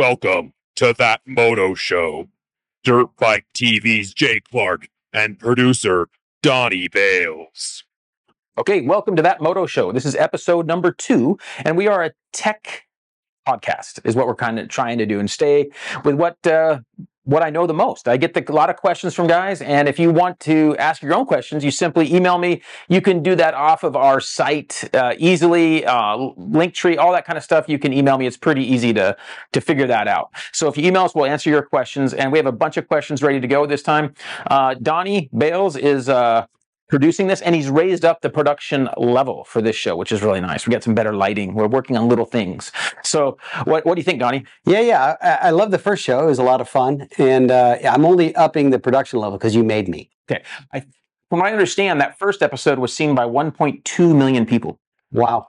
Welcome to That Moto Show. Dirt Bike TV's Jay Clark and producer Donnie Bales. Okay, welcome to that Moto Show. This is episode number two, and we are a tech podcast, is what we're kind of trying to do, and stay with what uh, what I know the most. I get the, a lot of questions from guys, and if you want to ask your own questions, you simply email me. You can do that off of our site uh, easily, uh, Linktree, all that kind of stuff. You can email me. It's pretty easy to to figure that out. So if you email us, we'll answer your questions, and we have a bunch of questions ready to go this time. Uh, Donnie Bales is uh, producing this and he's raised up the production level for this show which is really nice we got some better lighting we're working on little things so what, what do you think donnie Yeah, yeah. I, I love the first show. It was a lot of fun. And uh, I'm only upping the production level because you made me. Okay, I, from what i understand that first episode was seen by 1.2 million people Wow.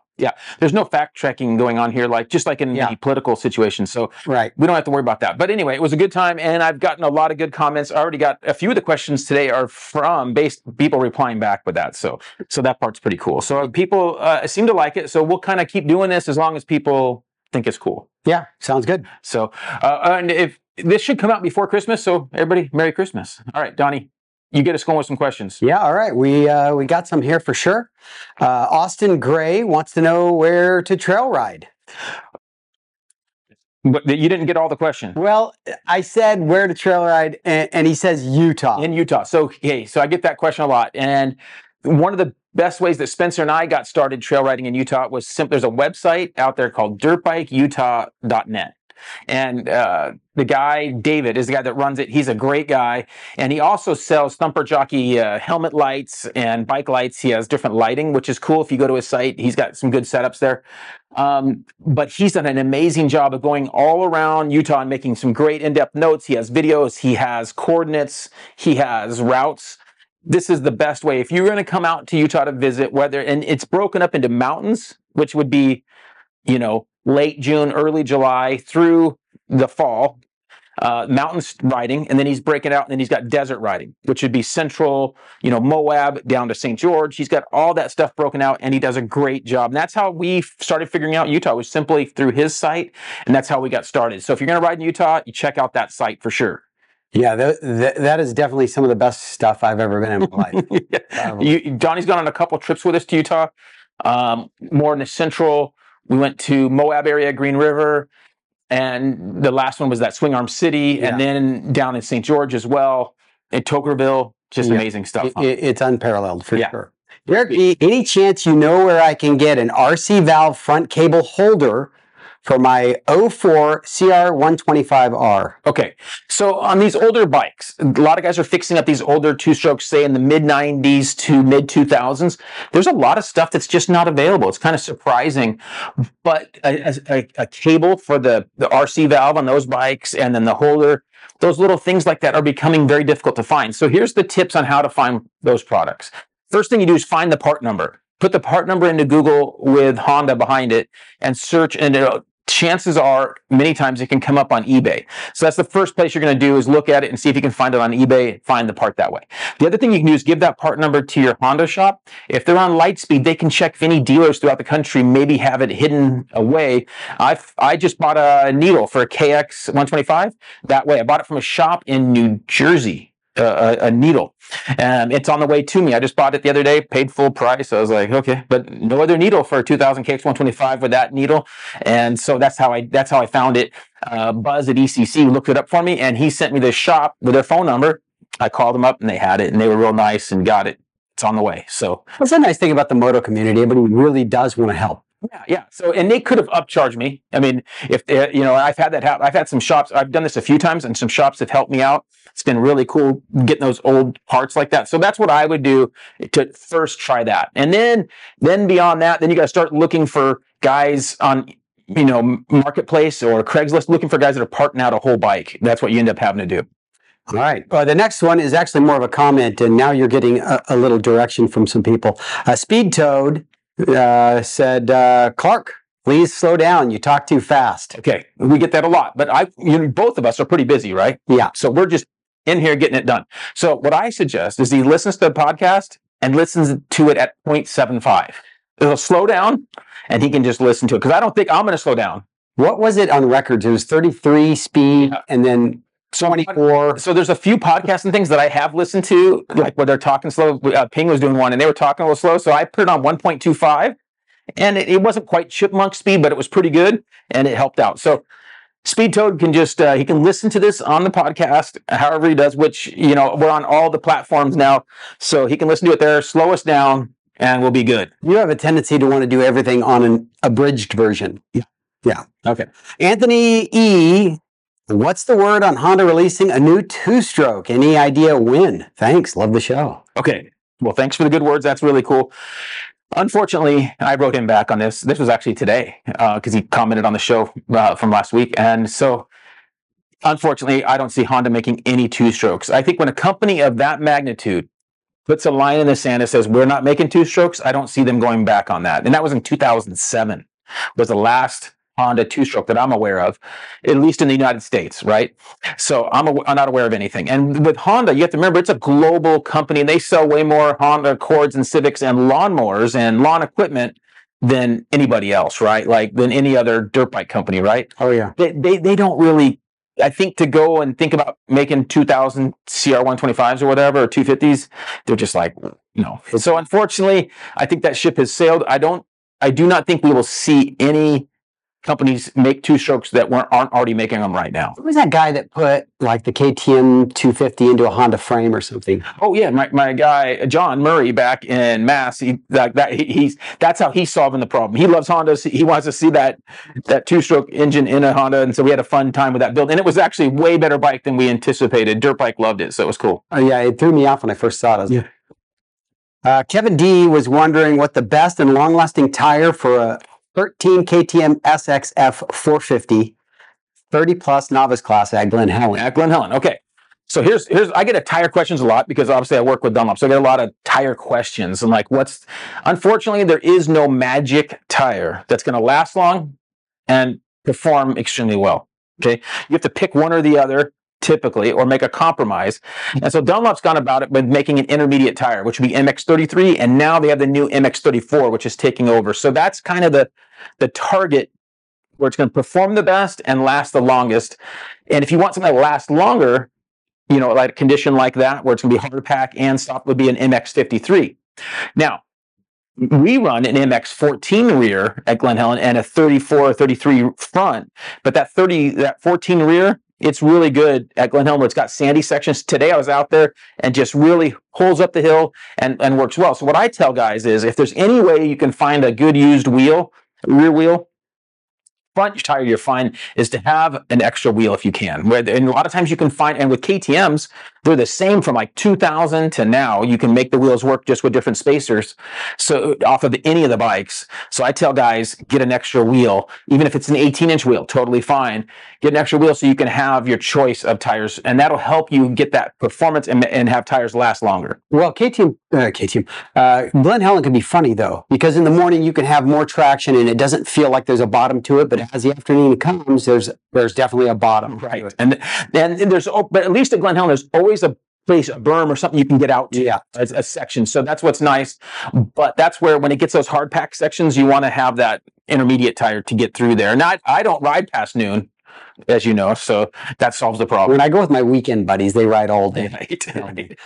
There's no fact checking going on here like just like in Yeah. the political situation so Right. we don't have to worry about that but anyway it was a good time and i've gotten a lot of good comments i already got a few of the questions today are from based people replying back with that so so that part's pretty cool so people uh, seem to like it so we'll kind of keep doing this as long as people think it's cool Yeah, sounds good. So, uh, and if this should come out before Christmas, so everybody, Merry Christmas. All right, Donnie, you get us going with some questions. Yeah, all right. We uh, we got some here for sure. Uh, Austin Gray wants to know where to trail ride. But you didn't get all the questions Well, I said where to trail ride, and, and he says Utah. in Utah. So, okay, so I get that question a lot, and one of the best ways that Spencer and I got started trail riding in Utah was simple. There's a website out there called dirtbikeutah.net. And uh, the guy, David, is the guy that runs it. He's a great guy. And he also sells Thumper Jockey uh, helmet lights and bike lights. He has different lighting, which is cool. If you go to his site, he's got some good setups there. Um, but he's done an amazing job of going all around Utah and making some great in depth notes. He has videos, he has coordinates, he has routes this is the best way. If you're going to come out to Utah to visit, whether, and it's broken up into mountains, which would be, you know, late June, early July through the fall, uh, mountains riding, and then he's breaking out, and then he's got desert riding, which would be central, you know, Moab down to St. George. He's got all that stuff broken out, and he does a great job. And that's how we started figuring out Utah was simply through his site, and that's how we got started. So if you're going to ride in Utah, you check out that site for sure. yeah, th- th- that is definitely some of the best stuff I've ever been in my life. Yeah. You, Donnie's gone on a couple trips with us to Utah, um, more in the central. We went to Moab area, Green River, and the last one was that Swing Arm City, Yeah. and then down in St. George as well, in Toquerville. Just Yeah. amazing stuff. It- huh? it- it's unparalleled for Yeah. sure. Derek, any chance you know where I can get an RC valve front cable holder for my 04 CR125R? Okay, so on these older bikes, a lot of guys are fixing up these older two strokes, say in the mid 90s to mid 2000s. There's a lot of stuff that's just not available. It's kind of surprising, but a, a, a cable for the, the RC valve on those bikes and then the holder, those little things like that are becoming very difficult to find. So here's the tips on how to find those products. First thing you do is find the part number. Put the part number into Google with Honda behind it and search, and it'll, chances are many times it can come up on eBay. So that's the first place you're going to do is look at it and see if you can find it on eBay, find the part that way. The other thing you can do is give that part number to your Honda shop. If they're on Lightspeed, they can check if any dealers throughout the country maybe have it hidden away. I I just bought a needle for a KX 125 that way. I bought it from a shop in New Jersey. A, a needle, and it's on the way to me. I just bought it the other day, paid full price. I was like, okay, but no other needle for 2000 KX 125 with that needle, and so that's how I that's how I found it. Uh, Buzz at ECC looked it up for me, and he sent me this shop with their phone number. I called them up, and they had it, and they were real nice and got it. It's on the way. So That's a nice thing about the moto community. Everybody really does want to help. Yeah, yeah. So and they could have upcharged me. I mean, if they, you know, I've had that happen. I've had some shops. I've done this a few times, and some shops have helped me out. It's been really cool getting those old parts like that. So that's what I would do to first try that, and then then beyond that, then you got to start looking for guys on you know marketplace or Craigslist, looking for guys that are parting out a whole bike. That's what you end up having to do. All right. Uh, the next one is actually more of a comment, and now you're getting a, a little direction from some people. Uh, Speed Toad uh, said, uh, Clark, please slow down. You talk too fast. Okay, we get that a lot, but I, you know, both of us are pretty busy, right? Yeah. So we're just in here getting it done. So what I suggest is he listens to the podcast and listens to it at 0.75. It'll slow down and he can just listen to it. Because I don't think I'm going to slow down. What was it on records? It was 33 speed and then 24. So there's a few podcasts and things that I have listened to, like where they're talking slow. Uh, Ping was doing one, and they were talking a little slow. So I put it on 1.25, and it, it wasn't quite chipmunk speed, but it was pretty good, and it helped out. So Speed Toad can just uh, he can listen to this on the podcast, however he does. Which you know we're on all the platforms now, so he can listen to it there. Slow us down, and we'll be good. You have a tendency to want to do everything on an abridged version. Yeah. Yeah. Okay. Anthony E. What's the word on Honda releasing a new two stroke? Any idea when? Thanks. Love the show. Okay. Well, thanks for the good words. That's really cool. Unfortunately, I wrote him back on this. This was actually today because he commented on the show uh, from last week. And so, unfortunately, I don't see Honda making any two strokes. I think when a company of that magnitude puts a line in the sand that says, we're not making two strokes, I don't see them going back on that. And that was in 2007, was the last Honda two stroke that I'm aware of, at least in the United States, right? So I'm, aw- I'm not aware of anything. And with Honda, you have to remember it's a global company. They sell way more Honda Accords and Civics and lawnmowers and lawn equipment than anybody else, right? Like than any other dirt bike company, right? Oh, yeah. They they, they don't really. I think to go and think about making 2000 CR 125s or whatever or 250s, they're just like no. So unfortunately, I think that ship has sailed. I don't. I do not think we will see any companies make two strokes that weren't aren't already making them right now. Who was that guy that put like the KTM 250 into a Honda frame or something? Oh yeah, my, my guy John Murray back in Mass. He like that. He, he's that's how he's solving the problem. He loves Hondas. He wants to see that that two stroke engine in a Honda, and so we had a fun time with that build. And it was actually way better bike than we anticipated. Dirt bike loved it, so it was cool. Oh, yeah. It threw me off when I first saw it. Yeah. Uh, Kevin D was wondering what the best and long lasting tire for a 13 KTM SXF 450 30 plus novice class at Glen Helen. At Glen Helen. Okay. So here's here's I get a tire questions a lot because obviously I work with Dunlop, so I get a lot of tire questions and like what's unfortunately there is no magic tire that's going to last long and perform extremely well. Okay, you have to pick one or the other typically or make a compromise. And so Dunlop's gone about it with making an intermediate tire, which would be MX33, and now they have the new MX34, which is taking over. So that's kind of the the target where it's going to perform the best and last the longest. And if you want something that lasts longer, you know, like a condition like that, where it's going to be hard pack and stop, would be an MX53. Now, we run an MX14 rear at Glen Helen and a 34 or 33 front, but that 30, that 14 rear, it's really good at Glen Helen. It's got sandy sections. Today I was out there and just really holds up the hill and, and works well. So what I tell guys is if there's any way you can find a good used wheel, rear wheel, front tire you're fine is to have an extra wheel if you can. And a lot of times you can find, and with KTM's, they're the same from like 2000 to now. You can make the wheels work just with different spacers. So off of any of the bikes. So I tell guys get an extra wheel, even if it's an 18 inch wheel, totally fine. Get an extra wheel so you can have your choice of tires, and that'll help you get that performance and, and have tires last longer. Well, KTM, uh, KTM, uh, Glen Helen can be funny though, because in the morning you can have more traction and it doesn't feel like there's a bottom to it. But as the afternoon comes, there's there's definitely a bottom. to Right. And and there's oh, but at least at Glen Helen, there's always a place, a berm or something you can get out to. Yeah. a, a section. So that's what's nice. But that's where when it gets those hard pack sections, you want to have that intermediate tire to get through there. Not I don't ride past noon, as you know, so that solves the problem. When I go with my weekend buddies, they ride all day. Right. right.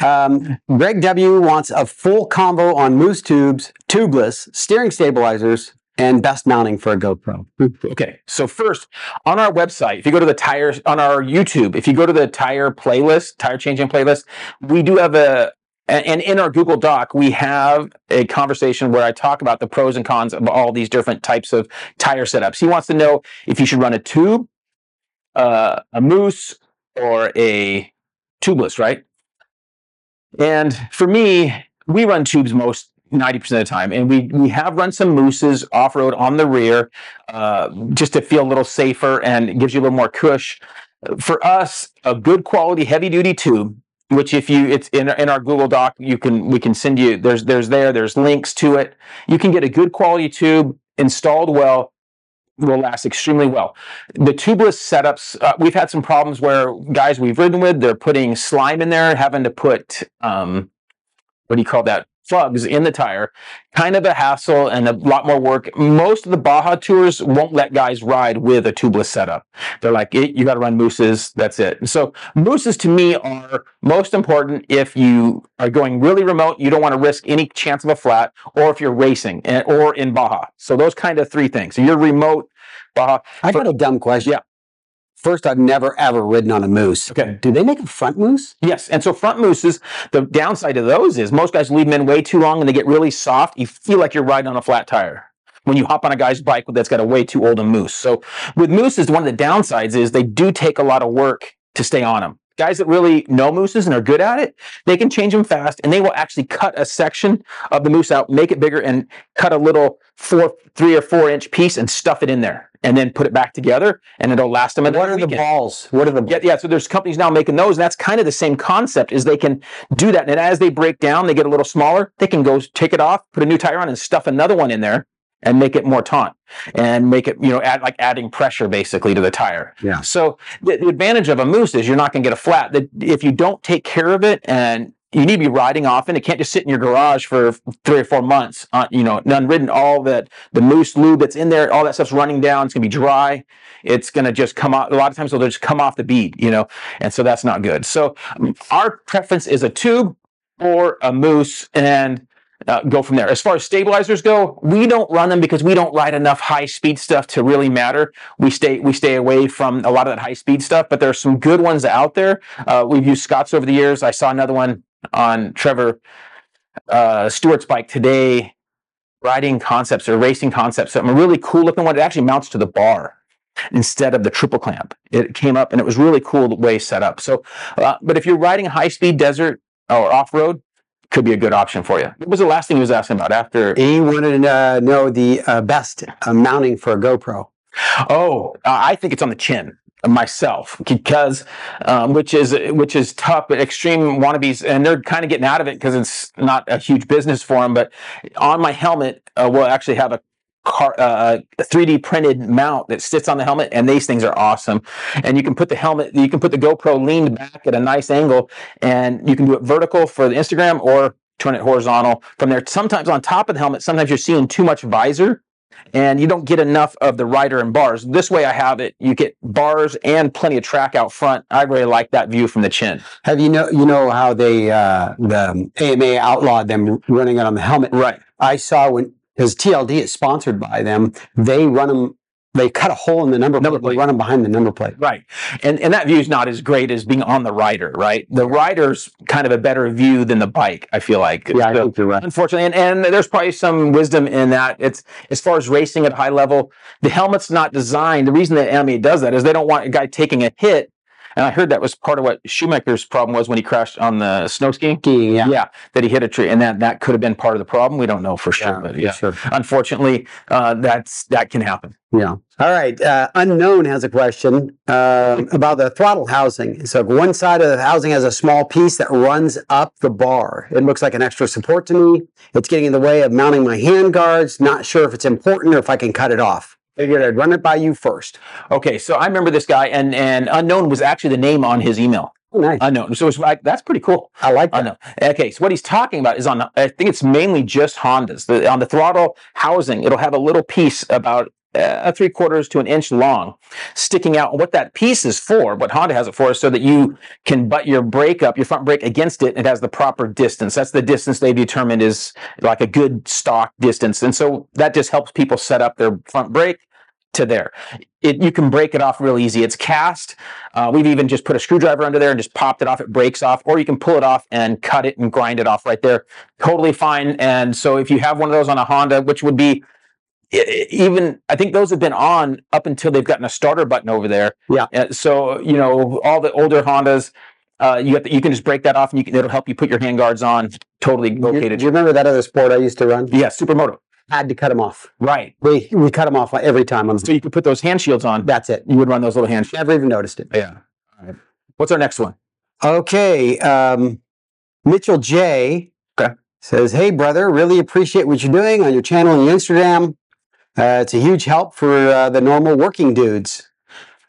Um, Greg W wants a full combo on mousse tubes, tubeless, steering stabilizers, and best mounting for a GoPro. Okay, so first on our website, if you go to the tires on our YouTube, if you go to the tire playlist, tire changing playlist, we do have a and in our Google Doc, we have a conversation where I talk about the pros and cons of all these different types of tire setups. He wants to know if you should run a tube, uh, a mousse, or a tubeless, right? And for me, we run tubes most 90% of the time. And we we have run some mousses off-road on the rear uh, just to feel a little safer and gives you a little more cush. For us, a good quality heavy duty tube, which if you it's in in our Google Doc, you can we can send you there's there's there, there's links to it. You can get a good quality tube installed well will last extremely well. The tubeless setups, uh, we've had some problems where guys we've ridden with, they're putting slime in there, having to put um, what do you call that? Plugs in the tire. Kind of a hassle and a lot more work. Most of the Baja tours won't let guys ride with a tubeless setup. They're like, "Eh, you got to run mousses. That's it. So mousses to me are most important if you are going really remote. You don't want to risk any chance of a flat, or if you're racing and, or in Baja. So those kind of three things. So you're remote, Baja. I got a dumb question. Yeah. First, I've never ever ridden on a mousse. Okay. Do they make a front mousse? Yes, and so front mousses, the downside of those is most guys leave them in way too long and they get really soft. You feel like you're riding on a flat tire when you hop on a guy's bike that's got a way too old a mousse. So with mousses, one of the downsides is they do take a lot of work to stay on them. Guys that really know mousses and are good at it, they can change them fast and they will actually cut a section of the mousse out, make it bigger, and cut a little four, three or four inch piece and stuff it in there and then put it back together and it'll last them. What are the balls? What are the Yeah, yeah. So there's companies now making those, and that's kind of the same concept. Is they can do that, and as they break down, they get a little smaller. They can go take it off, put a new tire on, and stuff another one in there, and make it more taut, and make it you know add like adding pressure basically to the tire. Yeah. So the, the advantage of a mousse is you're not going to get a flat. That if you don't take care of it and you need to be riding often. It can't just sit in your garage for three or four months. Uh, you know, unridden. All that the mousse lube that's in there, all that stuff's running down. It's gonna be dry. It's gonna just come out. A lot of times they'll just come off the bead. You know, and so that's not good. So um, our preference is a tube or a mousse, and uh, go from there. As far as stabilizers go, we don't run them because we don't ride enough high speed stuff to really matter. We stay we stay away from a lot of that high speed stuff, but there are some good ones out there. Uh, we've used Scott's over the years. I saw another one on Trevor uh, Stewart's bike today, riding concepts or racing concepts. Something really cool looking one. It actually mounts to the bar instead of the triple clamp. It came up and it was really cool the way set up. So, uh, but if you're riding high speed desert or off road, could be a good option for you. What was the last thing he was asking about after? He wanted to uh, know the uh, best uh, mounting for a GoPro. Oh, I think it's on the chin myself because um, which is which is tough but extreme wannabes and they're kind of getting out of it because it's not a huge business for them but on my helmet uh, we'll actually have a car, uh, a 3D printed mount that sits on the helmet, and these things are awesome. And you can put the helmet, you can put the GoPro leaned back at a nice angle, and you can do it vertical for the Instagram or turn it horizontal from there. Sometimes on top of the helmet, sometimes you're seeing too much visor. And you don't get enough of the rider and bars. This way, I have it. You get bars and plenty of track out front. I really like that view from the chin. Have you know you know how they uh, the AMA outlawed them running it on the helmet? Right. I saw when because TLD is sponsored by them, they run them. They cut a hole in the number plate. Number They plate. run them behind the number plate. Right. And and that view is not as great as being on the rider, right? The rider's kind of a better view than the bike, I feel like. Yeah, I So, think you're right. Unfortunately, and, and there's probably some wisdom in that. It's as far as racing at high level, the helmet's not designed. The reason that AMA does that is they don't want a guy taking a hit. And I heard that was part of what Schumacher's problem was when he crashed on the snow skiing. Skiing, yeah. yeah, that he hit a tree, and that that could have been part of the problem. We don't know for sure, but yeah, sure. unfortunately, uh, that's that can happen. Yeah. All right. Uh, Unknown has a question uh, about the throttle housing. So one side of the housing has a small piece that runs up the bar. It looks like an extra support to me. It's getting in the way of mounting my hand guards. Not sure if it's important or if I can cut it off. Figured I'd run it by you first. Okay, so I remember this guy, and and unknown was actually the name on his email. Oh, nice. Unknown, so it's like that's pretty cool. I like that. Unknown. Okay, so what he's talking about is on. the- I think it's mainly just Hondas. The, on the throttle housing, it'll have a little piece about uh, three quarters to an inch long, sticking out. What that piece is for, what Honda has it for, is so that you can butt your brake up, your front brake against it. and It has the proper distance. That's the distance they've determined is like a good stock distance, and so that just helps people set up their front brake to there. It, you can break it off real easy. It's cast. Uh, we've even just put a screwdriver under there and just popped it off. It breaks off, or you can pull it off and cut it and grind it off right there. Totally fine. And so if you have one of those on a Honda, which would be even, I think those have been on up until they've gotten a starter button over there. Yeah. Uh, so you know all the older Hondas. Uh, you have to, you can just break that off and you can, it'll help you put your hand guards on totally located. do you remember that other sport I used to run? yeah, supermoto. Had to cut them off. Right. We we cut them off every time. On So you could put those hand shields on. that's it. You would run those little hand shields. Never even noticed it. Yeah. All right. What's our next one? Okay. Um, Mitchell J. Okay. says, Hey, brother, really appreciate what you're doing on your channel and your Instagram. Uh, it's a huge help for uh, the normal working dudes.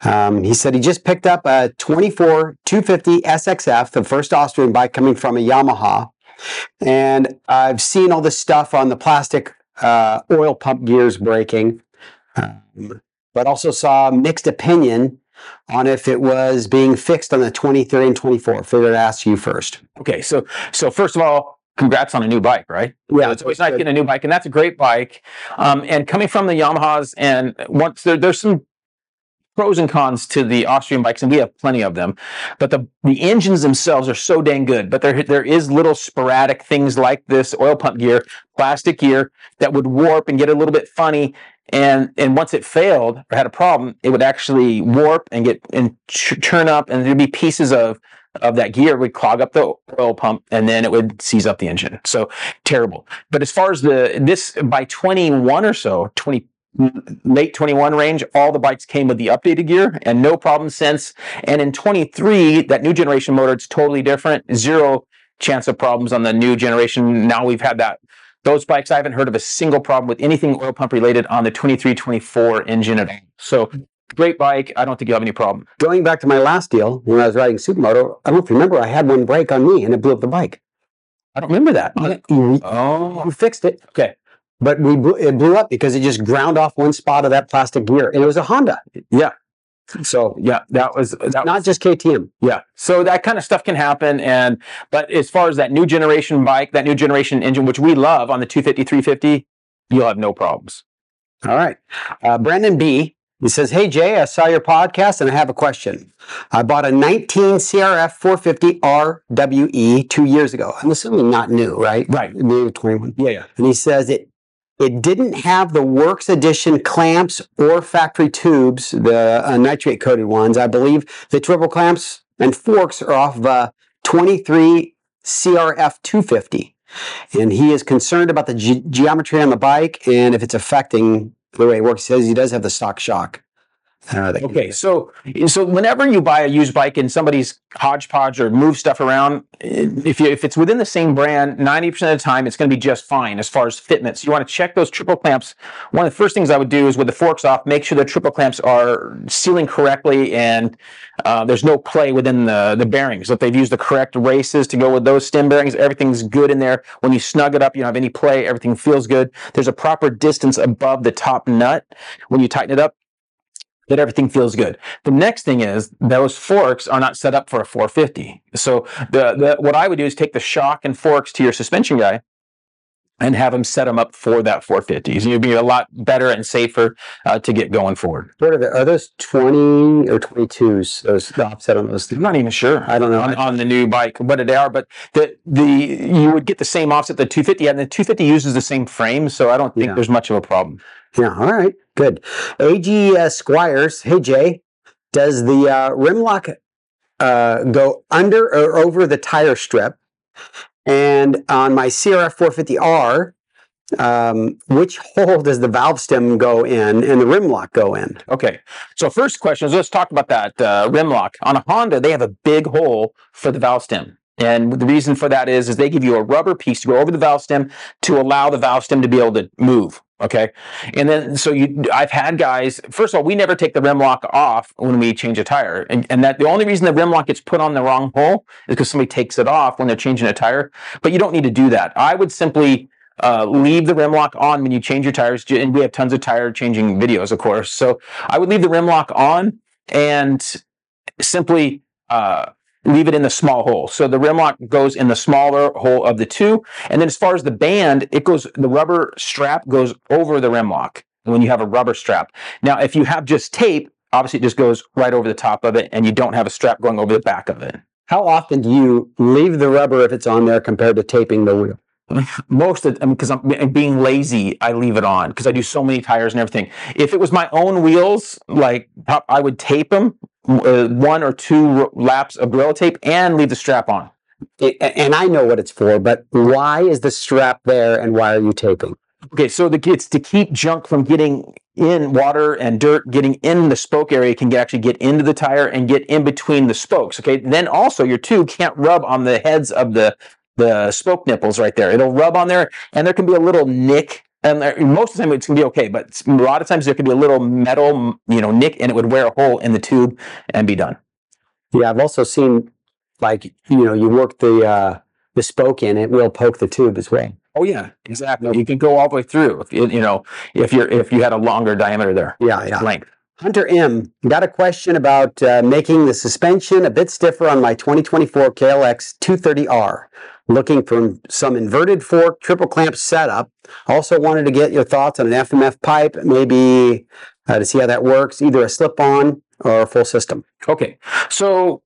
Um, he said he just picked up a 24 250 SXF, the first Austrian bike coming from a Yamaha. And I've seen all this stuff on the plastic uh, oil pump gears breaking, um, but also saw mixed opinion on if it was being fixed on the 23 and 24. Figured I'd ask you first. Okay, so so first of all, congrats on a new bike, right? Yeah, it's always nice getting a new bike, and that's a great bike. Um, and coming from the Yamahas, and once there, there's some pros and cons to the Austrian bikes, and we have plenty of them. But the the engines themselves are so dang good. But there there is little sporadic things like this oil pump gear, plastic gear that would warp and get a little bit funny. And and once it failed or had a problem, it would actually warp and get and churn up, and there'd be pieces of of that gear would clog up the oil pump and then it would seize up the engine. So terrible. But as far as the this by 21 or so, 20 late 21 range, all the bikes came with the updated gear and no problem since. And in 23, that new generation motor, it's totally different. Zero chance of problems on the new generation. Now we've had that. Those bikes, I haven't heard of a single problem with anything oil pump related on the 23, 24 engine at all. So great bike. I don't think you'll have any problem. Going back to my last deal when I was riding Supermoto, I don't remember I had one break on me and it blew up the bike. I don't remember that. Oh, you fixed it, okay. But we blew, it blew up because it just ground off one spot of that plastic gear, and it was a Honda. Yeah. So Yeah, that was that not just KTM. Yeah. So that kind of stuff can happen. And, but as far as that new generation bike, that new generation engine, which we love on the 250, 350, you'll have no problems. All right. Uh, Brandon B. He says, Hey Jay, I saw your podcast and I have a question. I bought a 19 CRF 450 RWE two years ago. I'm assuming not new, right? Right. Maybe 21. Yeah, yeah. And he says it it didn't have the Works Edition clamps or factory tubes, the uh, nitride coated ones. I believe the triple clamps and forks are off a 23 CRF 250. And he is concerned about the ge- geometry on the bike and if it's affecting the way it works. He says he does have the stock shock. Uh, that- Okay, so so whenever you buy a used bike and somebody's hodgepodge or move stuff around, if you if it's within the same brand, ninety percent of the time it's going to be just fine as far as fitments. You want to check those triple clamps. One of the first things I would do is with the forks off, make sure the triple clamps are sealing correctly and uh, there's no play within the the bearings. If they've used the correct races to go with those stem bearings, everything's good in there. When you snug it up, you don't have any play. Everything feels good. There's a proper distance above the top nut when you tighten it up that everything feels good. The next thing is those forks are not set up for a 450. So the, the what I would do is take the shock and forks to your suspension guy and have them set them up for that 450. So you'd be a lot better and safer uh, to get going forward. What are, the, are those 20 or 22s? Those the offset on those? I'm not even sure. I don't know. on, on the new bike what they are, but the the you would get the same offset the 250 and the 250 uses the same frame, so I don't think Yeah. there's much of a problem. Yeah, all right, good. AG uh, Squires, hey Jay, does the uh, rim lock uh, go under or over the tire strip? And on my CRF 450R, um, which hole does the valve stem go in and the rim lock go in? Okay, so first question is let's talk about that uh, rim lock. On a Honda, they have a big hole for the valve stem. And the reason for that is, is they give you a rubber piece to go over the valve stem to allow the valve stem to be able to move. Okay, and then so you, I've had guys. First of all, we never take the rim lock off when we change a tire, and, and that the only reason the rim lock gets put on the wrong hole is because somebody takes it off when they're changing a tire. But you don't need to do that. I would simply uh, leave the rim lock on when you change your tires. And we have tons of tire changing videos, of course. So I would leave the rim lock on and simply uh, leave it in the small hole. So the rim lock goes in the smaller hole of the two. And then as far as the band, it goes, the rubber strap goes over the rim lock when you have a rubber strap. Now, if you have just tape, obviously it just goes right over the top of it and you don't have a strap going over the back of it. How often do you leave the rubber if it's on there compared to taping the wheel? Most of I mean, because I'm being lazy, I leave it on because I do so many tires and everything. If it was my own wheels, like I would tape them uh, one or two laps of Gorilla tape and leave the strap on. It, and I know what it's for, but why is the strap there and why are you taping? Okay, so the it's to keep junk from getting in water and dirt getting in the spoke area can get, actually get into the tire and get in between the spokes. Okay, then also your tube can't rub on the heads of the the spoke nipples right there. It'll rub on there, and there can be a little nick. And there, most of the time it's gonna be okay, but a lot of times there could be a little metal, you know, nick, and it would wear a hole in the tube and be done. Yeah, I've also seen like you know you work the uh, the spoke in, it will poke the tube as well. Oh yeah, exactly. You can go all the way through. If you, you know, if you're if you had a longer diameter there, Yeah, yeah. length. Hunter M got a question about uh, making the suspension a bit stiffer on my 2024 KLX 230R. Looking for some inverted fork triple clamp setup. Also wanted to get your thoughts on an FMF pipe, maybe uh, to see how that works, either a slip-on or a full system. Okay, so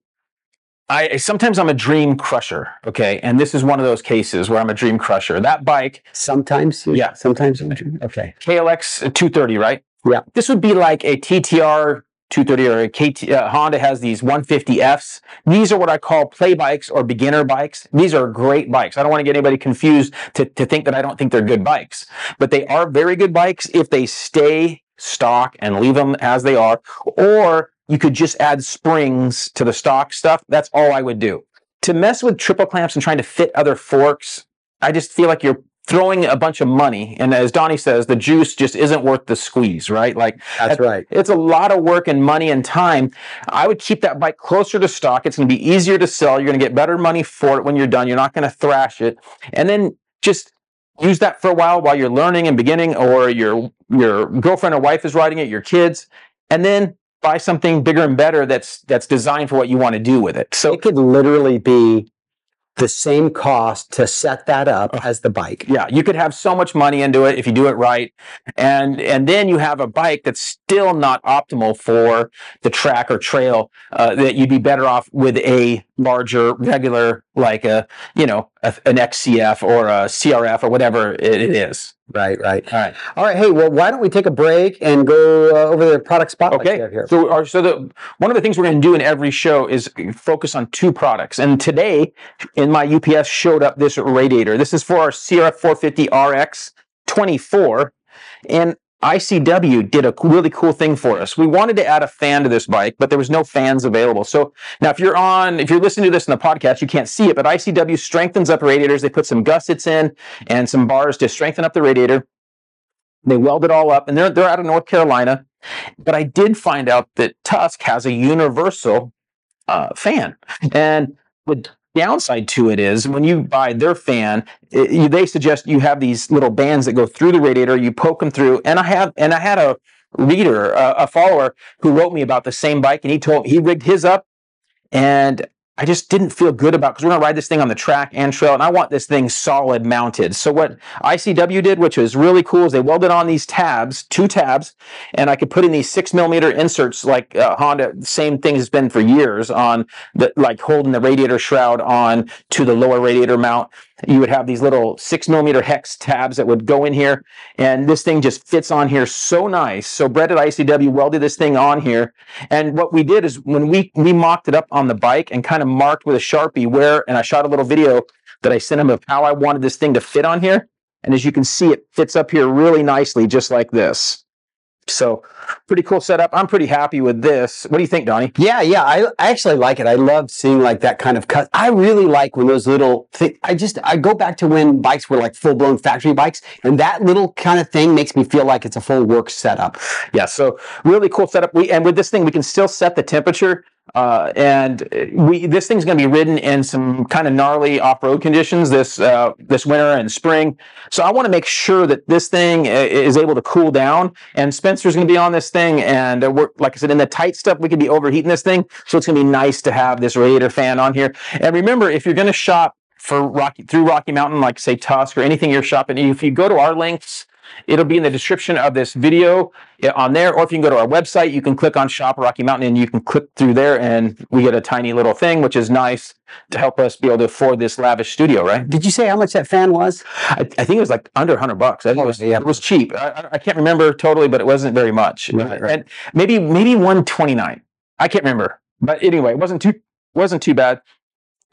I sometimes I'm a dream crusher. Okay, and this is one of those cases where I'm a dream crusher. That bike, Sometimes, Yeah. Sometimes, okay. KLX 230, right? Yeah. This would be like a TTR 230 or a KT. Uh, Honda has these 150Fs. These are what I call play bikes or beginner bikes. These are great bikes. I don't want to get anybody confused to, to think that I don't think they're good bikes, but they are very good bikes if they stay stock and leave them as they are, or you could just add springs to the stock stuff. That's all I would do. To mess with triple clamps and trying to fit other forks, I just feel like you're throwing a bunch of money. And as Donnie says, the juice just isn't worth the squeeze, right? Like That's right. it's a lot of work and money and time. I would keep that bike closer to stock. It's going to be easier to sell. You're going to get better money for it when you're done. You're not going to thrash it. And then just use that for a while while you're learning and beginning or your your girlfriend or wife is riding it, your kids, and then buy something bigger and better that's that's designed for what you want to do with it. So It could literally be the same cost to set that up as the bike. Yeah, you could have so much money into it if you do it right, and and then you have a bike that's still not optimal for the track or trail. Uh, that you'd be better off with a larger, regular, like a you know a, an XCF or a CRF or whatever it, it is. Right, right. All right. All right. Hey, well, why don't we take a break and go uh, over the product spotlight Okay. here? So, our, so the one of the things we're going to do in every show is focus on two products. And today, in my UPS, showed up this radiator. This is for our CRF 450 RX 24, and ICW did a really cool thing for us. We wanted to add a fan to this bike, but there was no fans available. So now, if you're on, if you're listening to this in the podcast, you can't see it, but ICW strengthens up radiators. They put some gussets in and some bars to strengthen up the radiator. They weld it all up, and they're they're out of North Carolina. But I did find out that Tusk has a universal uh, fan, and the downside to it is when you buy their fan, it, you, they suggest you have these little bands that go through the radiator. You poke them through, and I have, and I had a reader, uh, a follower, who wrote me about the same bike, and he told he rigged his up, and I just didn't feel good about because we're gonna ride this thing on the track and trail, and I want this thing solid mounted. So what ICW did, which was really cool, is they welded on these tabs, two tabs, and I could put in these six millimeter inserts, like uh, Honda, same thing has been for years on the like holding the radiator shroud on to the lower radiator mount. You would have these little six millimeter hex tabs that would go in here, and this thing just fits on here so nice. So Brett at ICW welded this thing on here, and what we did is when we we mocked it up on the bike and kind of marked with a sharpie where, and I shot a little video that I sent him of how I wanted this thing to fit on here. And as you can see, it fits up here really nicely, just like this. So pretty cool setup. I'm pretty happy with this. What do you think, Donnie? Yeah, yeah. I, I actually like it. I love seeing like that kind of cut. I really like when those little thi- I just I go back to when bikes were like full blown factory bikes, and that little kind of thing makes me feel like it's a full work setup. Yeah, so really cool setup. We and with this thing, we can still set the temperature. Uh, and we this thing's going to be ridden in some kind of gnarly off-road conditions this uh, this winter and spring. So I want to make sure that this thing uh, is able to cool down. And Spencer's going to be on this thing, and uh, we're like I said, in the tight stuff, we could be overheating this thing. So it's going to be nice to have this radiator fan on here. And remember, if you're going to shop for Rocky through Rocky Mountain, like say Tusk or anything you're shopping, if you go to our links. It'll be in the description of this video eh, on there, or if you can go to our website, you can click on Shop Rocky Mountain and you can click through there, and we get a tiny little thing, which is nice to help us be able to afford this lavish studio, right? Did you say how much that fan was? I, I think it was like under 100 bucks. I think it was, yeah. it was cheap. I, I- I can't remember totally, but it wasn't very much. Right, right. And maybe maybe 129. I can't remember, but anyway, it wasn't too wasn't too bad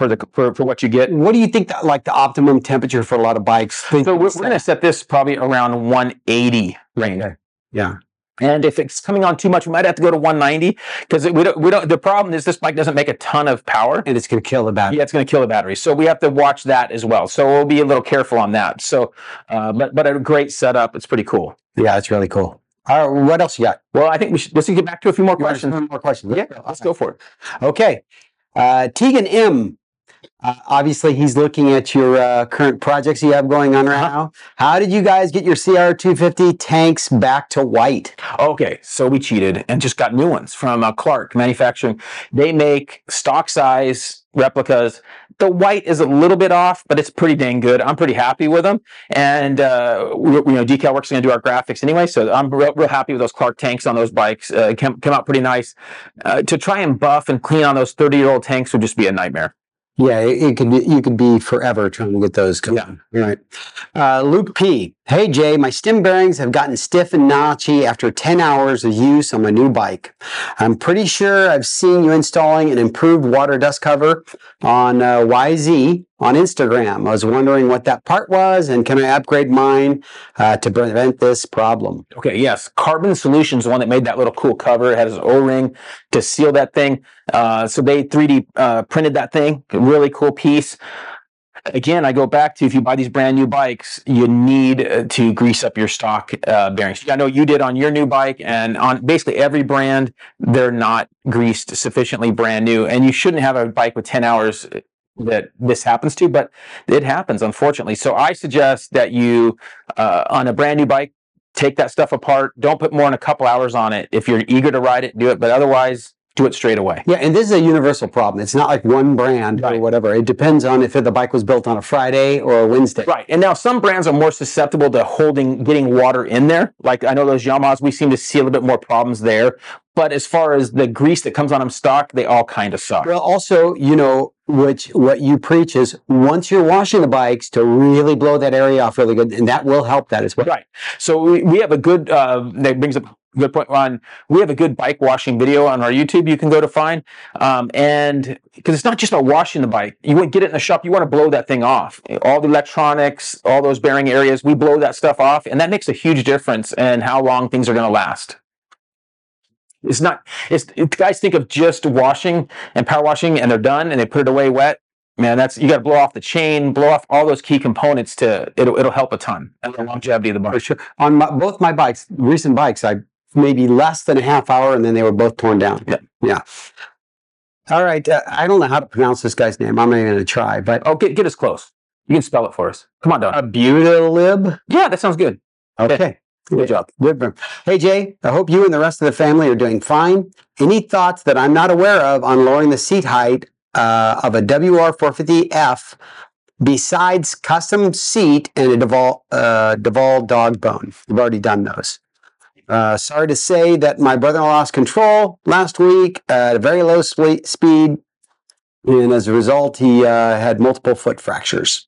for the for, for what you get. What do you think that like the optimum temperature for a lot of bikes? So we're, we're going to set this probably around 180 range. Okay. yeah. And if it's coming on too much, we might have to go to 190 because we don't, we don't. The problem is this bike doesn't make a ton of power. And it's going to kill the battery. Yeah, it's going to kill the battery. So we have to watch that as well. So we'll be a little careful on that. So, uh, but but a great setup. It's pretty cool. Yeah, it's really cool. All right, what else you got? Well, I think we should let's get back to a few more You questions. more questions? Yeah, let's go for it. Okay. Uh, Tegan M Uh, obviously, he's looking at your uh, current projects you have going on right now. How did you guys get your CR250 tanks back to white? Okay, so we cheated and just got new ones from uh, Clarke Manufacturing. They make stock size replicas. The white is a little bit off, but it's pretty dang good. I'm pretty happy with them. And uh, we, you know, Decal Works going to do our graphics anyway, so I'm real, real happy with those Clarke tanks on those bikes. Uh, came, came out pretty nice. Uh, to try and buff and clean on those 30 year old tanks would just be a nightmare. Yeah, it, it could be, you could be forever trying to get those going. Yeah. Right. Uh, Luke P. Hey Jay, my stem bearings have gotten stiff and notchy after 10 hours of use on my new bike. I'm pretty sure I've seen you installing an improved water dust cover on uh, YZ on Instagram. I was wondering what that part was and can I upgrade mine uh, to prevent this problem? Okay, yes. Carbon Solutions, the one that made that little cool cover, it had his O-ring to seal that thing. Uh, so they 3D uh, printed that thing, really cool piece. Again, I go back to if you buy these brand new bikes, you need uh, to grease up your stock uh, bearings. I know you did on your new bike, and on basically every brand, they're not greased sufficiently brand new. And you shouldn't have a bike with 10 hours that this happens to, but it happens, unfortunately. So I suggest that you, uh, on a brand new bike, take that stuff apart. Don't put more than a couple hours on it. If you're eager to ride it, do it. But otherwise, do it straight away. Yeah, and this is a universal problem. It's not like one brand or whatever. It depends on if the bike was built on a Friday or a Wednesday. Right. And now some brands are more susceptible to holding, getting water in there. Like I know those Yamahas, we seem to see a little bit more problems there. But as far as the grease that comes on them stock, they all kind of suck. Well, also, you know, which what you preach is once you're washing the bikes to really blow that area off really good, and that will help that as well. Right. So we, we have a good, uh, that brings up a good point on, we have a good bike washing video on our YouTube you can go to find. Um, and because it's not just about washing the bike, you want get it in the shop, you want to blow that thing off. All the electronics, all those bearing areas, we blow that stuff off. And that makes a huge difference in how long things are going to last. It's not, it's, it, guys think of just washing and power washing and they're done and they put it away wet. Man, that's, you got to blow off the chain, blow off all those key components to, it'll, it'll help a ton and the longevity of the bike. For sure. On my, both my bikes, recent bikes, I maybe less than a half hour, and then they were both torn down. Yeah. Yeah. All right. Uh, I don't know how to pronounce this guy's name. I'm not even going to try, but Oh, get, get us close. You can spell it for us. Come on, Don. Abutolib. yeah, that sounds good. Okay. Good job. Good. Hey, Jay, I hope you and the rest of the family are doing fine. Any thoughts that I'm not aware of on lowering the seat height uh, of a WR450F besides custom seat and a Devol, uh, Devol dog bone? We've already done those. Uh, sorry to say that my brother-in-law lost control last week at a very low spe- speed, and as a result, he uh, had multiple foot fractures.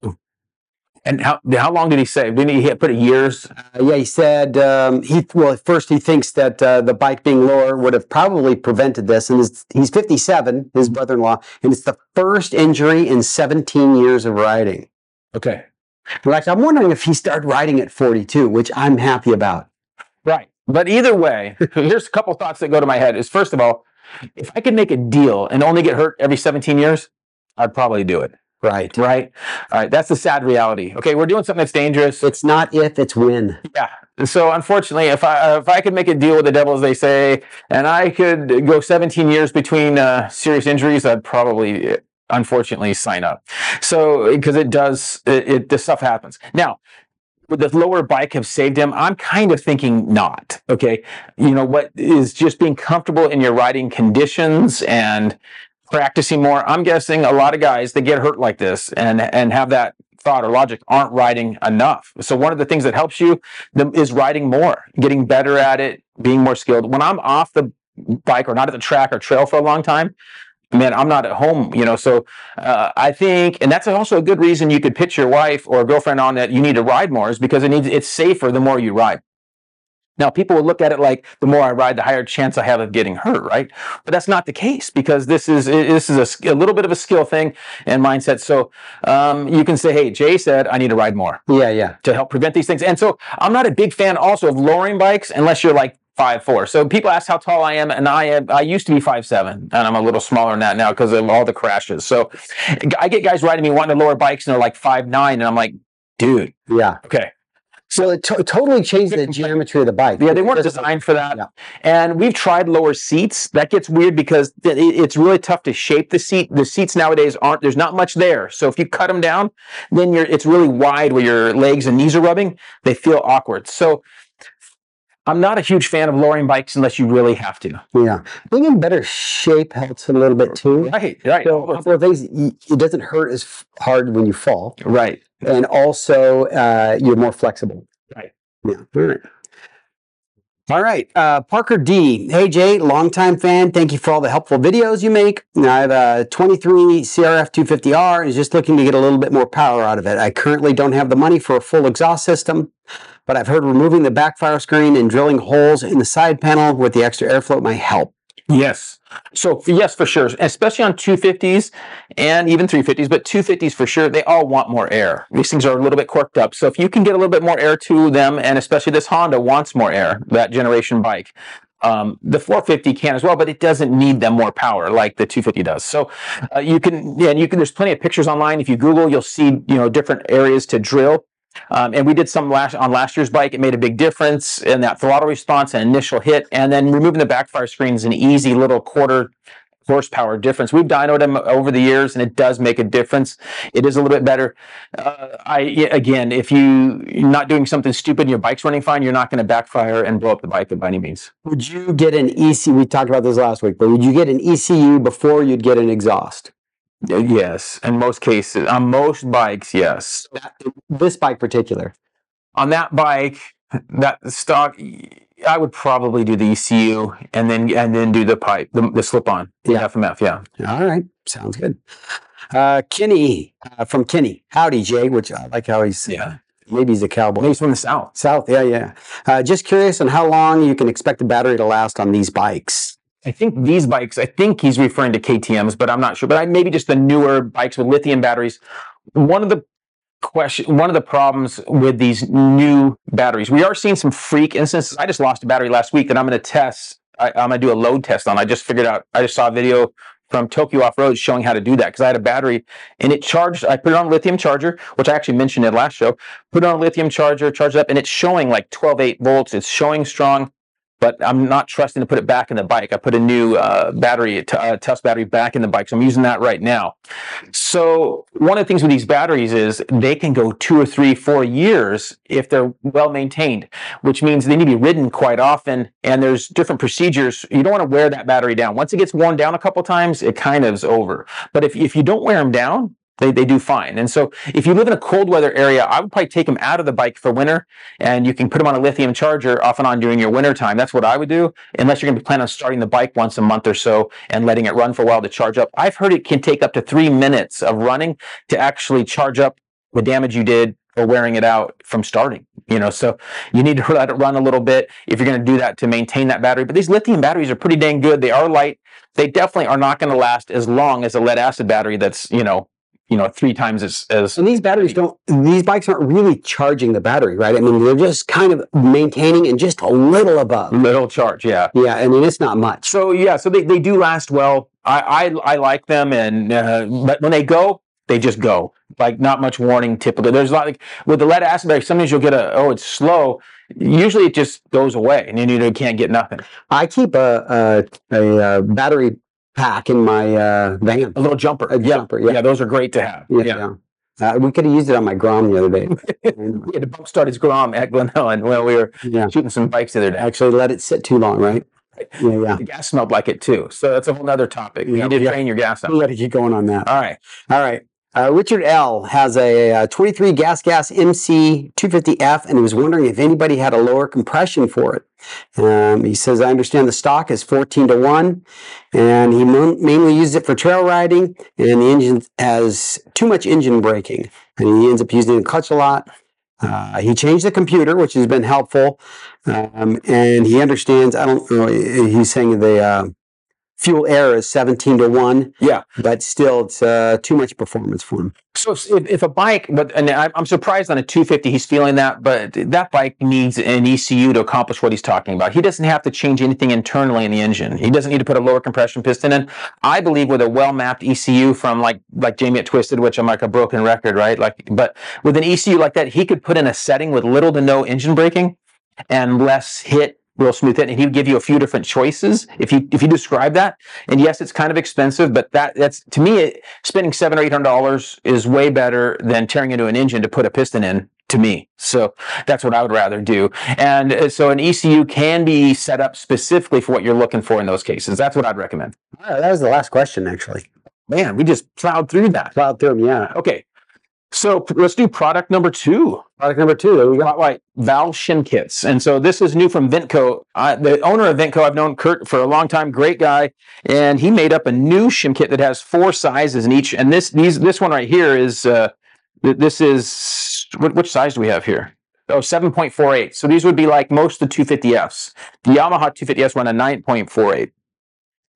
And how how long did he say? Didn't he put it years? Uh, yeah, he said um, he well at first he thinks that uh, the bike being lower would have probably prevented this, and his, he's 57, his brother-in-law, and it's the first injury in 17 years of riding. Okay. In fact, I'm wondering if he started riding at 42, which I'm happy about. Right. But either way, here's a couple thoughts that go to my head. Is first of all, if I could make a deal and only get hurt every 17 years, I'd probably do it. Right. Right. All right. That's the sad reality. Okay. We're doing something that's dangerous. It's not if, it's when. Yeah. So unfortunately, if I if I could make a deal with the devil, as they say, and I could go 17 years between uh, serious injuries, I'd probably unfortunately sign up. So because it does, it, it this stuff happens. Now, would the lower bike have saved him? I'm kind of thinking not. Okay, you know what is just being comfortable in your riding conditions and practicing more. I'm guessing a lot of guys that get hurt like this and and have that thought or logic aren't riding enough. So one of the things that helps you is riding more, getting better at it, being more skilled. When I'm off the bike or not at the track or trail for a long time, man, I'm not at home, you know. So uh, I think, and that's also a good reason you could pitch your wife or girlfriend on that you need to ride more is because it needs it's safer the more you ride. Now, people will look at it like the more I ride, the higher chance I have of getting hurt, right? But that's not the case because this is this is a, a little bit of a skill thing and mindset. So um, you can say, "Hey, Jay said I need to ride more Yeah, yeah. to help prevent these things." And so I'm not a big fan also of lowering bikes unless you're like five four. So people ask how tall I am, and I am I used to be five seven, and I'm a little smaller than that now because of all the crashes. So I get guys riding me wanting to lower bikes, and they're like five nine, and I'm like, dude, Yeah. okay. So it to- totally changed the geometry of the bike. Yeah, they weren't designed for that. Yeah. And we've tried lower seats. That gets weird because th- it's really tough to shape the seat. The seats nowadays aren't. There's not much there. So if you cut them down, then you're. It's really wide where your legs and knees are rubbing. They feel awkward. So I'm not a huge fan of lowering bikes unless you really have to. Yeah, being in better shape helps a little bit too. Right. Right. So a couple of things, it doesn't hurt as hard when you fall, Right. And also uh, you're more flexible. Right. Yeah. All right. All right. Uh, Parker D. Hey Jay, longtime fan. Thank you for all the helpful videos you make. I have a 23 CRF 250R and is just looking to get a little bit more power out of it. I currently don't have the money for a full exhaust system, but I've heard removing the backfire screen and drilling holes in the side panel with the extra airflow might help. Yes. So yes, for sure, especially on 250s and even 350s, but 250s for sure, they all want more air. These things are a little bit quirked up. So if you can get a little bit more air to them, and especially this Honda wants more air, that generation bike. Um, the 450 can as well, but it doesn't need them more power like the 250 does. So uh, you can, yeah, and you can. There's plenty of pictures online. If you Google, you'll see you know different areas to drill. Um, and we did some last on last year's bike. It made a big difference in that throttle response and initial hit. And then removing the backfire screen is an easy little quarter horsepower difference. We've dynoed them over the years, and it does make a difference. It is a little bit better. Uh, I again, if you you're not doing something stupid and your bike's running fine, you're not going to backfire and blow up the bike by any means. Would you get an EC? We talked about this last week, but would you get an ECU before you'd get an exhaust? Uh, Yes, in most cases, on most bikes, yes. That, this bike particular. on that bike, that stock, I would probably do the ECU and then and then do the pipe, the, the slip on, the Yeah. FMF. Yeah. All right, sounds good. Uh, Kenny uh, from Kenny. Howdy, Jay. Which I like how he's Yeah. maybe he's a cowboy. Maybe from the south. South, yeah, yeah. Uh, just curious on how long you can expect the battery to last on these bikes. I think these bikes. I think he's referring to KTM's, but I'm not sure. But I, maybe just the newer bikes with lithium batteries. One of the question, one of the problems with these new batteries, we are seeing some freak instances. I just lost a battery last week that I'm going to test. I, I'm going to do a load test on. I just figured out. I just saw a video from Tokyo Off Road showing how to do that because I had a battery and it charged. I put it on a lithium charger, which I actually mentioned in last show. Put it on a lithium charger, charged up, and it's showing like 12 8 volts. It's showing strong but I'm not trusting to put it back in the bike. I put a new uh, battery, uh, test battery back in the bike. So I'm using that right now. So one of the things with these batteries is they can go two or three, four years if they're well maintained, which means they need to be ridden quite often. And there's different procedures. You don't want to wear that battery down. Once it gets worn down a couple times, it kind of is over. But if, if you don't wear them down, they, they do fine. And so if you live in a cold weather area, I would probably take them out of the bike for winter and you can put them on a lithium charger off and on during your winter time. That's what I would do, unless you're going to plan on starting the bike once a month or so and letting it run for a while to charge up. I've heard it can take up to three minutes of running to actually charge up the damage you did or wearing it out from starting. You know, so you need to let it run a little bit if you're going to do that to maintain that battery. But these lithium batteries are pretty dang good. They are light. They definitely are not going to last as long as a lead acid battery that's, you know, you know, three times as, as And these batteries don't, these bikes aren't really charging the battery, right? I mean, they're just kind of maintaining and just a little above. little charge. Yeah. Yeah, I mean, it's not much. So yeah, so they, they do last well. I, I I like them, and uh, but when they go, they just go. Like not much warning typically. There's a lot like with the lead acid battery. Sometimes you'll get a oh it's slow. Usually it just goes away, and then you can't get nothing. I keep a, a, a, uh battery pack in my uh, van. A little jumper. A yeah. jumper, yeah. those are great to have. Yeah, Yeah. yeah. Uh, we could have used it on my Grom the other day. We had to bump start his Grom at Glen Helen when we were yeah. shooting some bikes the other day. Actually, let it sit too long, right? Yeah, yeah. The gas smelled like it too. So that's a whole other topic. You need to yeah. train your gas out. We'll let it keep going on that. All right. All right. Uh, Richard L has a, uh 23 Gas Gas MC 250F and he was wondering if anybody had a lower compression for it. Um, he says, I understand the stock is 14 to 1 and he mainly uses it for trail riding and the engine has too much engine braking and he ends up using the clutch a lot. Uh, he changed the computer, which has been helpful. Um, and he understands, I don't know, he's saying the uh, fuel air is 17 to 1. Yeah. But still, it's uh, too much performance for him. So if, if a bike, but and I'm I'm surprised on a 250 he's feeling that, but that bike needs an ECU to accomplish what he's talking about. He doesn't have to change anything internally in the engine. He doesn't need to put a lower compression piston in. I believe with a well mapped ECU from like like Jamie at Twisted, which I'm like a broken record, right? Like, but with an ECU like that, he could put in a setting with little to no engine braking and less hit real smooth hit and he would give you a few different choices if you if you describe that. And yes it's kind of expensive but that that's to me it, spending seven or eight hundred dollars is way better than tearing into an engine to put a piston in to me. So that's what i would rather do. And uh, so an ecu can be set up specifically for what you're looking for in those cases. That's what i'd recommend. That was the last question, actually. man we just plowed through that. Plowed through 'em, yeah. okay. So let's do product number two Product number two. We go. Got right. Valve shim kits. And so this is new from Ventco. The owner of Ventco, I've known Kurt for a long time, great guy. And he made up a new shim kit that has four sizes in each. And this these this one right here is uh this is what, which size do we have here? Oh, 7.48. So these would be like most of the 250Fs. The Yamaha 250Fs run a 9.48.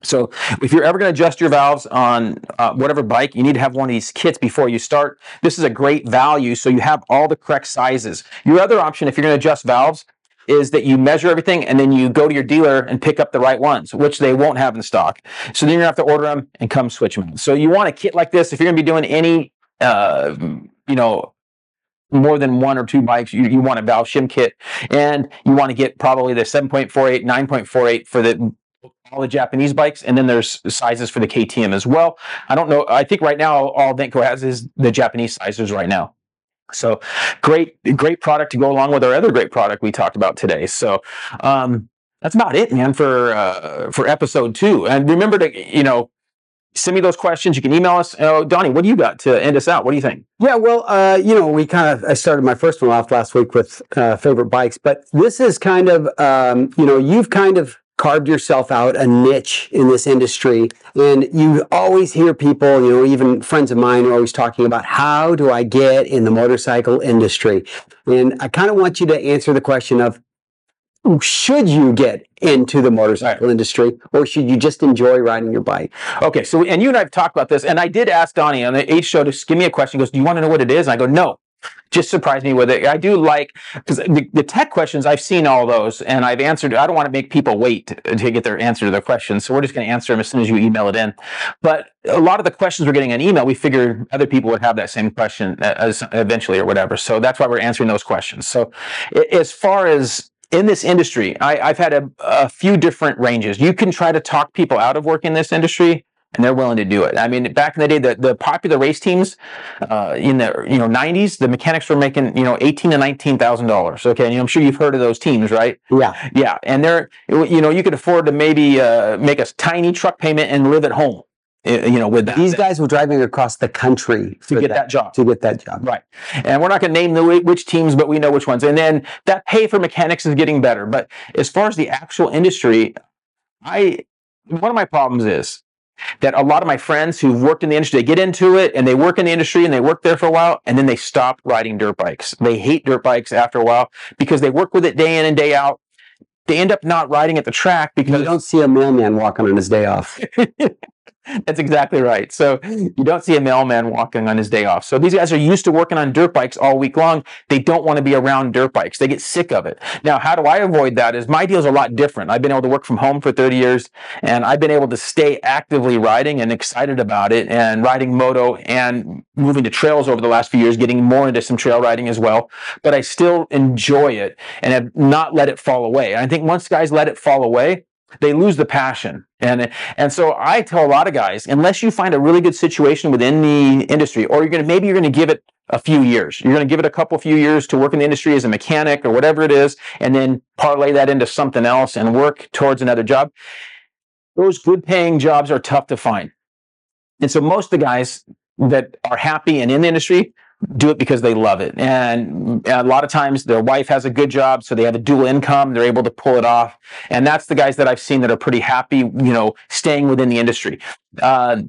So if you're ever going to adjust your valves on uh, whatever bike, you need to have one of these kits before you start. This is a great value, so you have all the correct sizes. Your other option, if you're going to adjust valves, is that you measure everything and then you go to your dealer and pick up the right ones, which they won't have in stock. So then you're going to have to order them and come switch them. So you want a kit like this if you're going to be doing any, uh, you know, more than one or two bikes, you, you want a valve shim kit, and you want to get probably the 7.48, 9.48 for the all the Japanese bikes, and then there's sizes for the KTM as well. I don't know. I think right now all Ventco has is the Japanese sizes right now. So great, great product to go along with our other great product we talked about today. So um, that's about it, man, for uh, for episode two. And remember to you know send me those questions. You can email us. Oh, Donnie, what do you got to end us out? What do you think? Yeah, well, uh, you know, we kind of I started my first one off last week with uh, favorite bikes, but this is kind of um, you know you've kind of carved yourself out a niche in this industry, and you always hear people, you know, even friends of mine are always talking about how do I get in the motorcycle industry, and I kind of want you to answer the question of should you get into the motorcycle industry or should you just enjoy riding your bike? Okay, so and you and I have talked about this, and I did ask Donnie on the H show to give me a question. He goes, "Do you want to know what it is?" And I go, "No." Just surprised me with it. I do like because the, the tech questions I've seen all those and I've answered. I don't want to make people wait to, get their answer to their questions, so we're just going to answer them as soon as you email it in. But a lot of the questions we're getting on email, we figured other people would have that same question uh, as eventually or whatever. So that's why we're answering those questions. So as far as in this industry, I, I've had a, a few different ranges. You can try to talk people out of working in this industry, and they're willing to do it. I mean, back in the day, the, the popular race teams uh, in the you know '90s, the mechanics were making you know eighteen to nineteen thousand dollars. Okay, and I'm sure you've heard of those teams, right? Yeah, Yeah, and they're you know you could afford to maybe uh, make a tiny truck payment and live at home. You know, with that. these guys were driving across the country to get that job. to get that job. Right. And we're not going to name the which teams, but we know which ones. And then that pay for mechanics is getting better. But as far as the actual industry, I one of my problems is that a lot of my friends who've worked in the industry, they get into it and they work in the industry and they work there for a while and then they stop riding dirt bikes. They hate dirt bikes after a while because they work with it day in and day out. They end up not riding at the track because You don't see a mailman walking on his day off. That's exactly right. So you don't see a mailman walking on his day off. So these guys are used to working on dirt bikes all week long. They don't want to be around dirt bikes. They get sick of it. Now, how do I avoid that? Is my deal's a lot different. I've been able to work from home for 30 years and I've been able to stay actively riding and excited about it and riding moto and moving to trails over the last few years, getting more into some trail riding as well. But I still enjoy it and have not let it fall away. I think once guys let it fall away, they lose the passion. And and so I tell a lot of guys, unless you find a really good situation within the industry, or you're gonna maybe you're gonna give it a few years. You're gonna give it a couple few years to work in the industry as a mechanic or whatever it is, and then parlay that into something else and work towards another job. Those good paying jobs are tough to find. And so most of the guys that are happy and in the industry do it because they love it. And a lot of times their wife has a good job, so they have a dual income, they're able to pull it off. And that's the guys that I've seen that are pretty happy, you know, staying within the industry. Uh,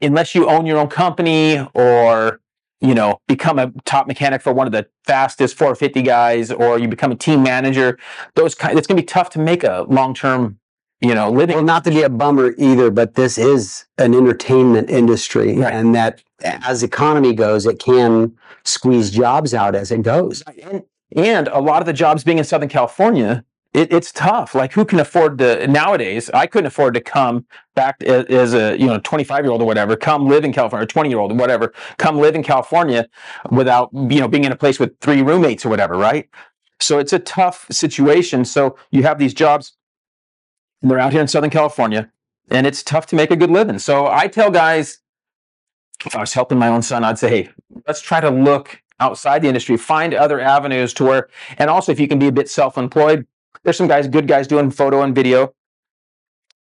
unless you own your own company or you know become a top mechanic for one of the fastest 450 guys or you become a team manager those kind it's going to be tough to make a long-term you know, living. Well, not to be a bummer either, but this is an entertainment industry, Right. and that as economy goes, it can squeeze jobs out as it goes. and, and a lot of the jobs being in Southern California, it, it's tough. Like who can afford to nowadays? I couldn't afford to come back as a you know 25 year old or whatever, come live in California, or 20 year old or whatever, come live in California without you know being in a place with three roommates or whatever, right? So it's a tough situation. So you have these jobs, they're out here in Southern California, and it's tough to make a good living. So I tell guys, if I was helping my own son, I'd say, hey, let's try to look outside the industry, find other avenues to where, and also if you can be a bit self-employed, there's some guys, good guys doing photo and video,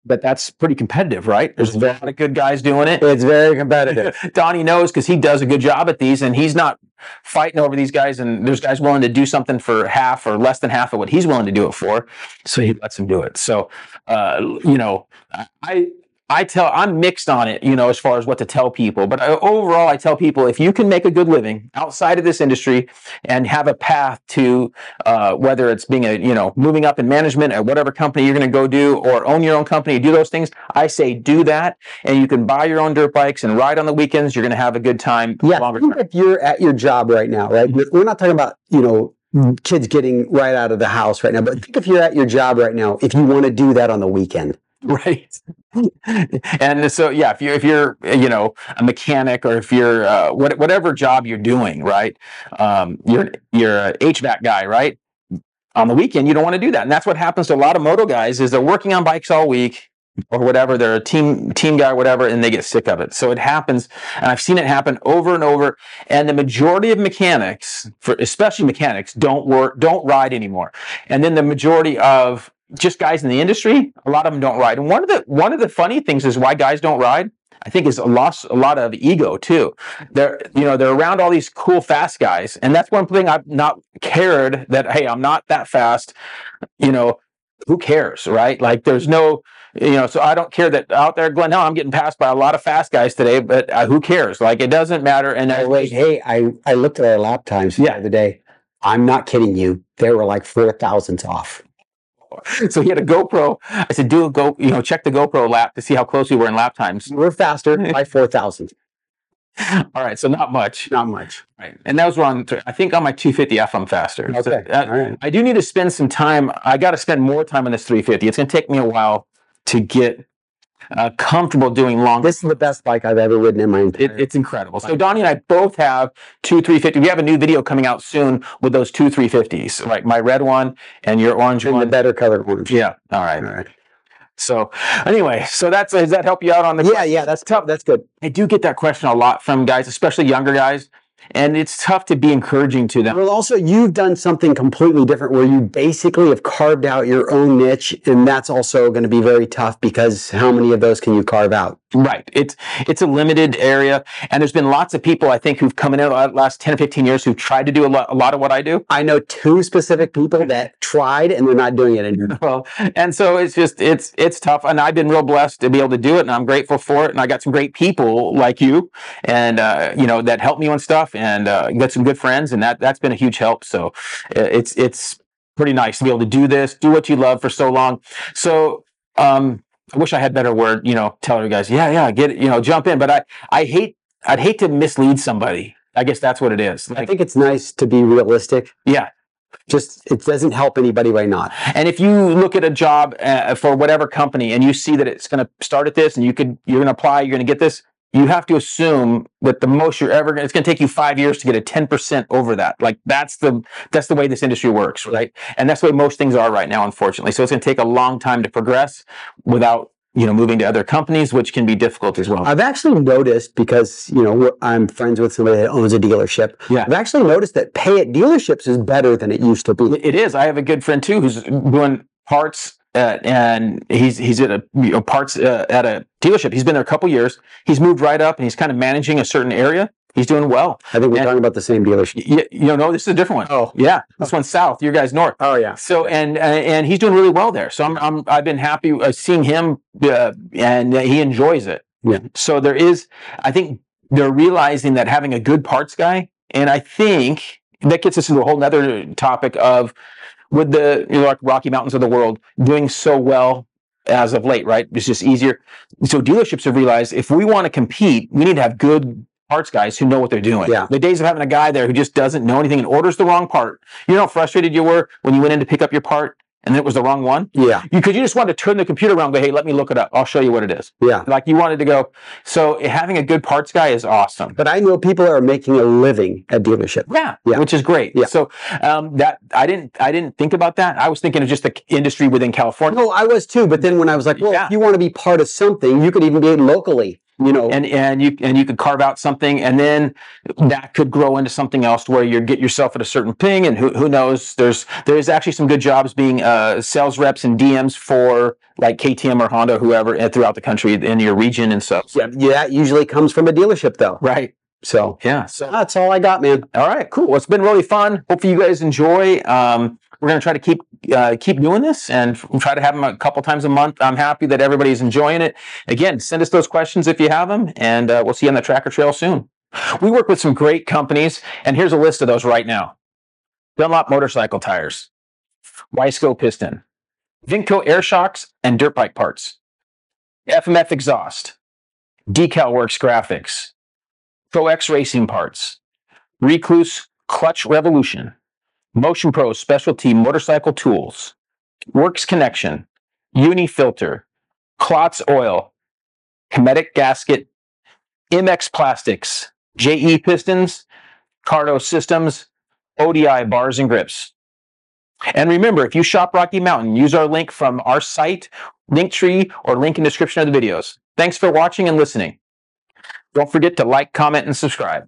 but that's pretty competitive, right? There's a lot of good guys doing it. It's very competitive. Donnie knows because he does a good job at these, and he's not fighting over these guys. And there's guys willing to do something for half or less than half of what he's willing to do it for, so he lets him do it. So, uh, you know, I I tell I'm mixed on it, you know, as far as what to tell people. But I, overall, I tell people if you can make a good living outside of this industry and have a path to uh, whether it's being a you know moving up in management at whatever company you're going to go do or own your own company, do those things. I say do that, and you can buy your own dirt bikes and ride on the weekends. You're going to have a good time. Yeah, longer think term. if you're at your job right now, right? We're not talking about you know kids getting right out of the house right now, but think if you're at your job right now, if you want to do that on the weekend. right. And so yeah if you're if you're you know a mechanic or if you're uh, what, whatever job you're doing right um, you're you're a hvac guy right? On the weekend you don't want to do that. And that's what happens to a lot of moto guys is they're working on bikes all week or whatever they're a team team guy or whatever and they get sick of it. So it happens and i've seen it happen over and over and the majority of mechanics for especially mechanics don't work don't ride anymore. And then the majority of just guys in the industry, a lot of them don't ride. And one of the one of the funny things is why guys don't ride. I think is a loss a lot of ego too. They're you know they're around all these cool fast guys, and that's one thing I've not cared that hey I'm not that fast. You know who cares, right? Like there's no you know so I don't care that out there Glen Helen I'm getting passed by a lot of fast guys today, but uh, who cares? Like it doesn't matter. And I, wait, hey, I, I looked at our lap times the other day. I'm not kidding you. They were like four thousandths off. so he had a GoPro. I said do a go you know check the GoPro lap to see how close we were in lap times. We're faster by four thousand. All right, so not much. Not much. Right. And that was wrong. I think on my 250F, I'm faster. So, Okay. uh, All right. I do need to spend some time. I got to spend more time on this 350. It's going to take me a while to get uh, comfortable doing long. This is the best bike I've ever ridden in my entire. It, it's incredible. So Donnie and I both have two 350. We have a new video coming out soon with those two 350s, like my red one and your orange and the one. better color ones. Yeah. All right. All right. So anyway, so that's does that help you out on the? Yeah, yeah, that's tough. That's good. I do get that question a lot from guys, especially younger guys, and it's tough to be encouraging to them. Well, also, you've done something completely different where you basically have carved out your own niche, and that's also going to be very tough because how many of those can you carve out? Right. It's it's a limited area, and there's been lots of people I think who've come in the last ten or fifteen years who've tried to do a lot, a lot of what I do. I know two specific people that tried and they're not doing it anymore. Well, and so it's just it's it's tough, and I've been real blessed to be able to do it, and I'm grateful for it. And I got some great people like you, and uh, you know that helped me on stuff, and uh, got some good friends, and that that's been a huge help. So uh, it's it's pretty nice to be able to do this, do what you love for so long. So um, I wish I had better word, you know, tell you guys, yeah, yeah, get it, you know, jump in. But I I hate I'd hate to mislead somebody. I guess that's what it is. I think it's nice to be realistic. yeah, Just it doesn't help anybody by not. And if you look at a job uh, for whatever company and you see that it's going to start at this and you could you're going to apply, you're going to get this, you have to assume that the most you're ever going it's going to take you 5 years to get a 10% over that. Like that's the that's the way this industry works, right? And that's the way most things are right now unfortunately. So it's going to take a long time to progress without you know moving to other companies which can be difficult as well. I've actually noticed because you know I'm friends with somebody that owns a dealership. Yeah. I've actually noticed that pay at dealerships is better than it used to be. It is. I have a good friend too who's doing parts, uh, and he's he's at a you know, parts uh, at a dealership. He's been there a couple years. He's moved right up, and he's kind of managing a certain area. He's doing well. I think we're Yeah. talking about the same dealership. You, you know, no, this is a different one. Oh. yeah, this one's south. Your guys north. Oh yeah. So and uh, and he's doing really well there. So I'm, I'm I've been happy uh, seeing him, uh, and he enjoys it. Yeah. So there is, I think they're realizing that having a good parts guy, and I think that gets us into a whole other topic of with the you know like Rocky Mountains of the world doing so well as of late, right? It's just easier. So dealerships have realized if we want to compete, we need to have good parts guys who know what they're doing. Yeah. The days of having a guy there who just doesn't know anything and orders the wrong part. You know how frustrated you were when you went in to pick up your part and it was the wrong one? Yeah. You you just wanted to turn the computer around and go, hey, let me look it up. I'll show you what it is. Yeah. Like you wanted to go. So having a good parts guy is awesome. But I know people are making a living at dealership. Yeah, Yeah. which is great. Yeah. So um, that I didn't I didn't think about that. I was thinking of just the industry within California. No, I was too. But then when I was like, well, Yeah. if you want to be part of something, you could even be locally. You know. and and you and you could carve out something and then that could grow into something else where you get yourself at a certain ping and who, who knows there's there's actually some good jobs being uh, sales reps and DMs for like KTM or Honda whoever uh, throughout the country in your region and stuff yeah, yeah, that usually comes from a dealership, though. right So yeah so that's all I got, man. all right cool well, it's been really fun hopefully you guys enjoy um, we're going to try to keep uh, keep doing this and f- try to have them a couple times a month. I'm happy that everybody's enjoying it. Again, send us those questions if you have them, and uh, we'll see you on the tracker trail soon. We work with some great companies, and here's a list of those right now: Dunlop motorcycle tires, Wiseco piston, Vinco air shocks and dirt bike parts, FMF exhaust, Decal Works graphics, Pro X racing parts, Rekluse clutch revolution. Motion Pro specialty motorcycle tools, Works Connection, Uni Filter, Klotz Oil, Cometic Gasket, MX Plastics, JE Pistons, Cardo Systems, ODI Bars and Grips. And remember, if you shop Rocky Mountain, use our link from our site, Linktree, or link in description of the videos. Thanks for watching and listening. Don't forget to like, comment, and subscribe.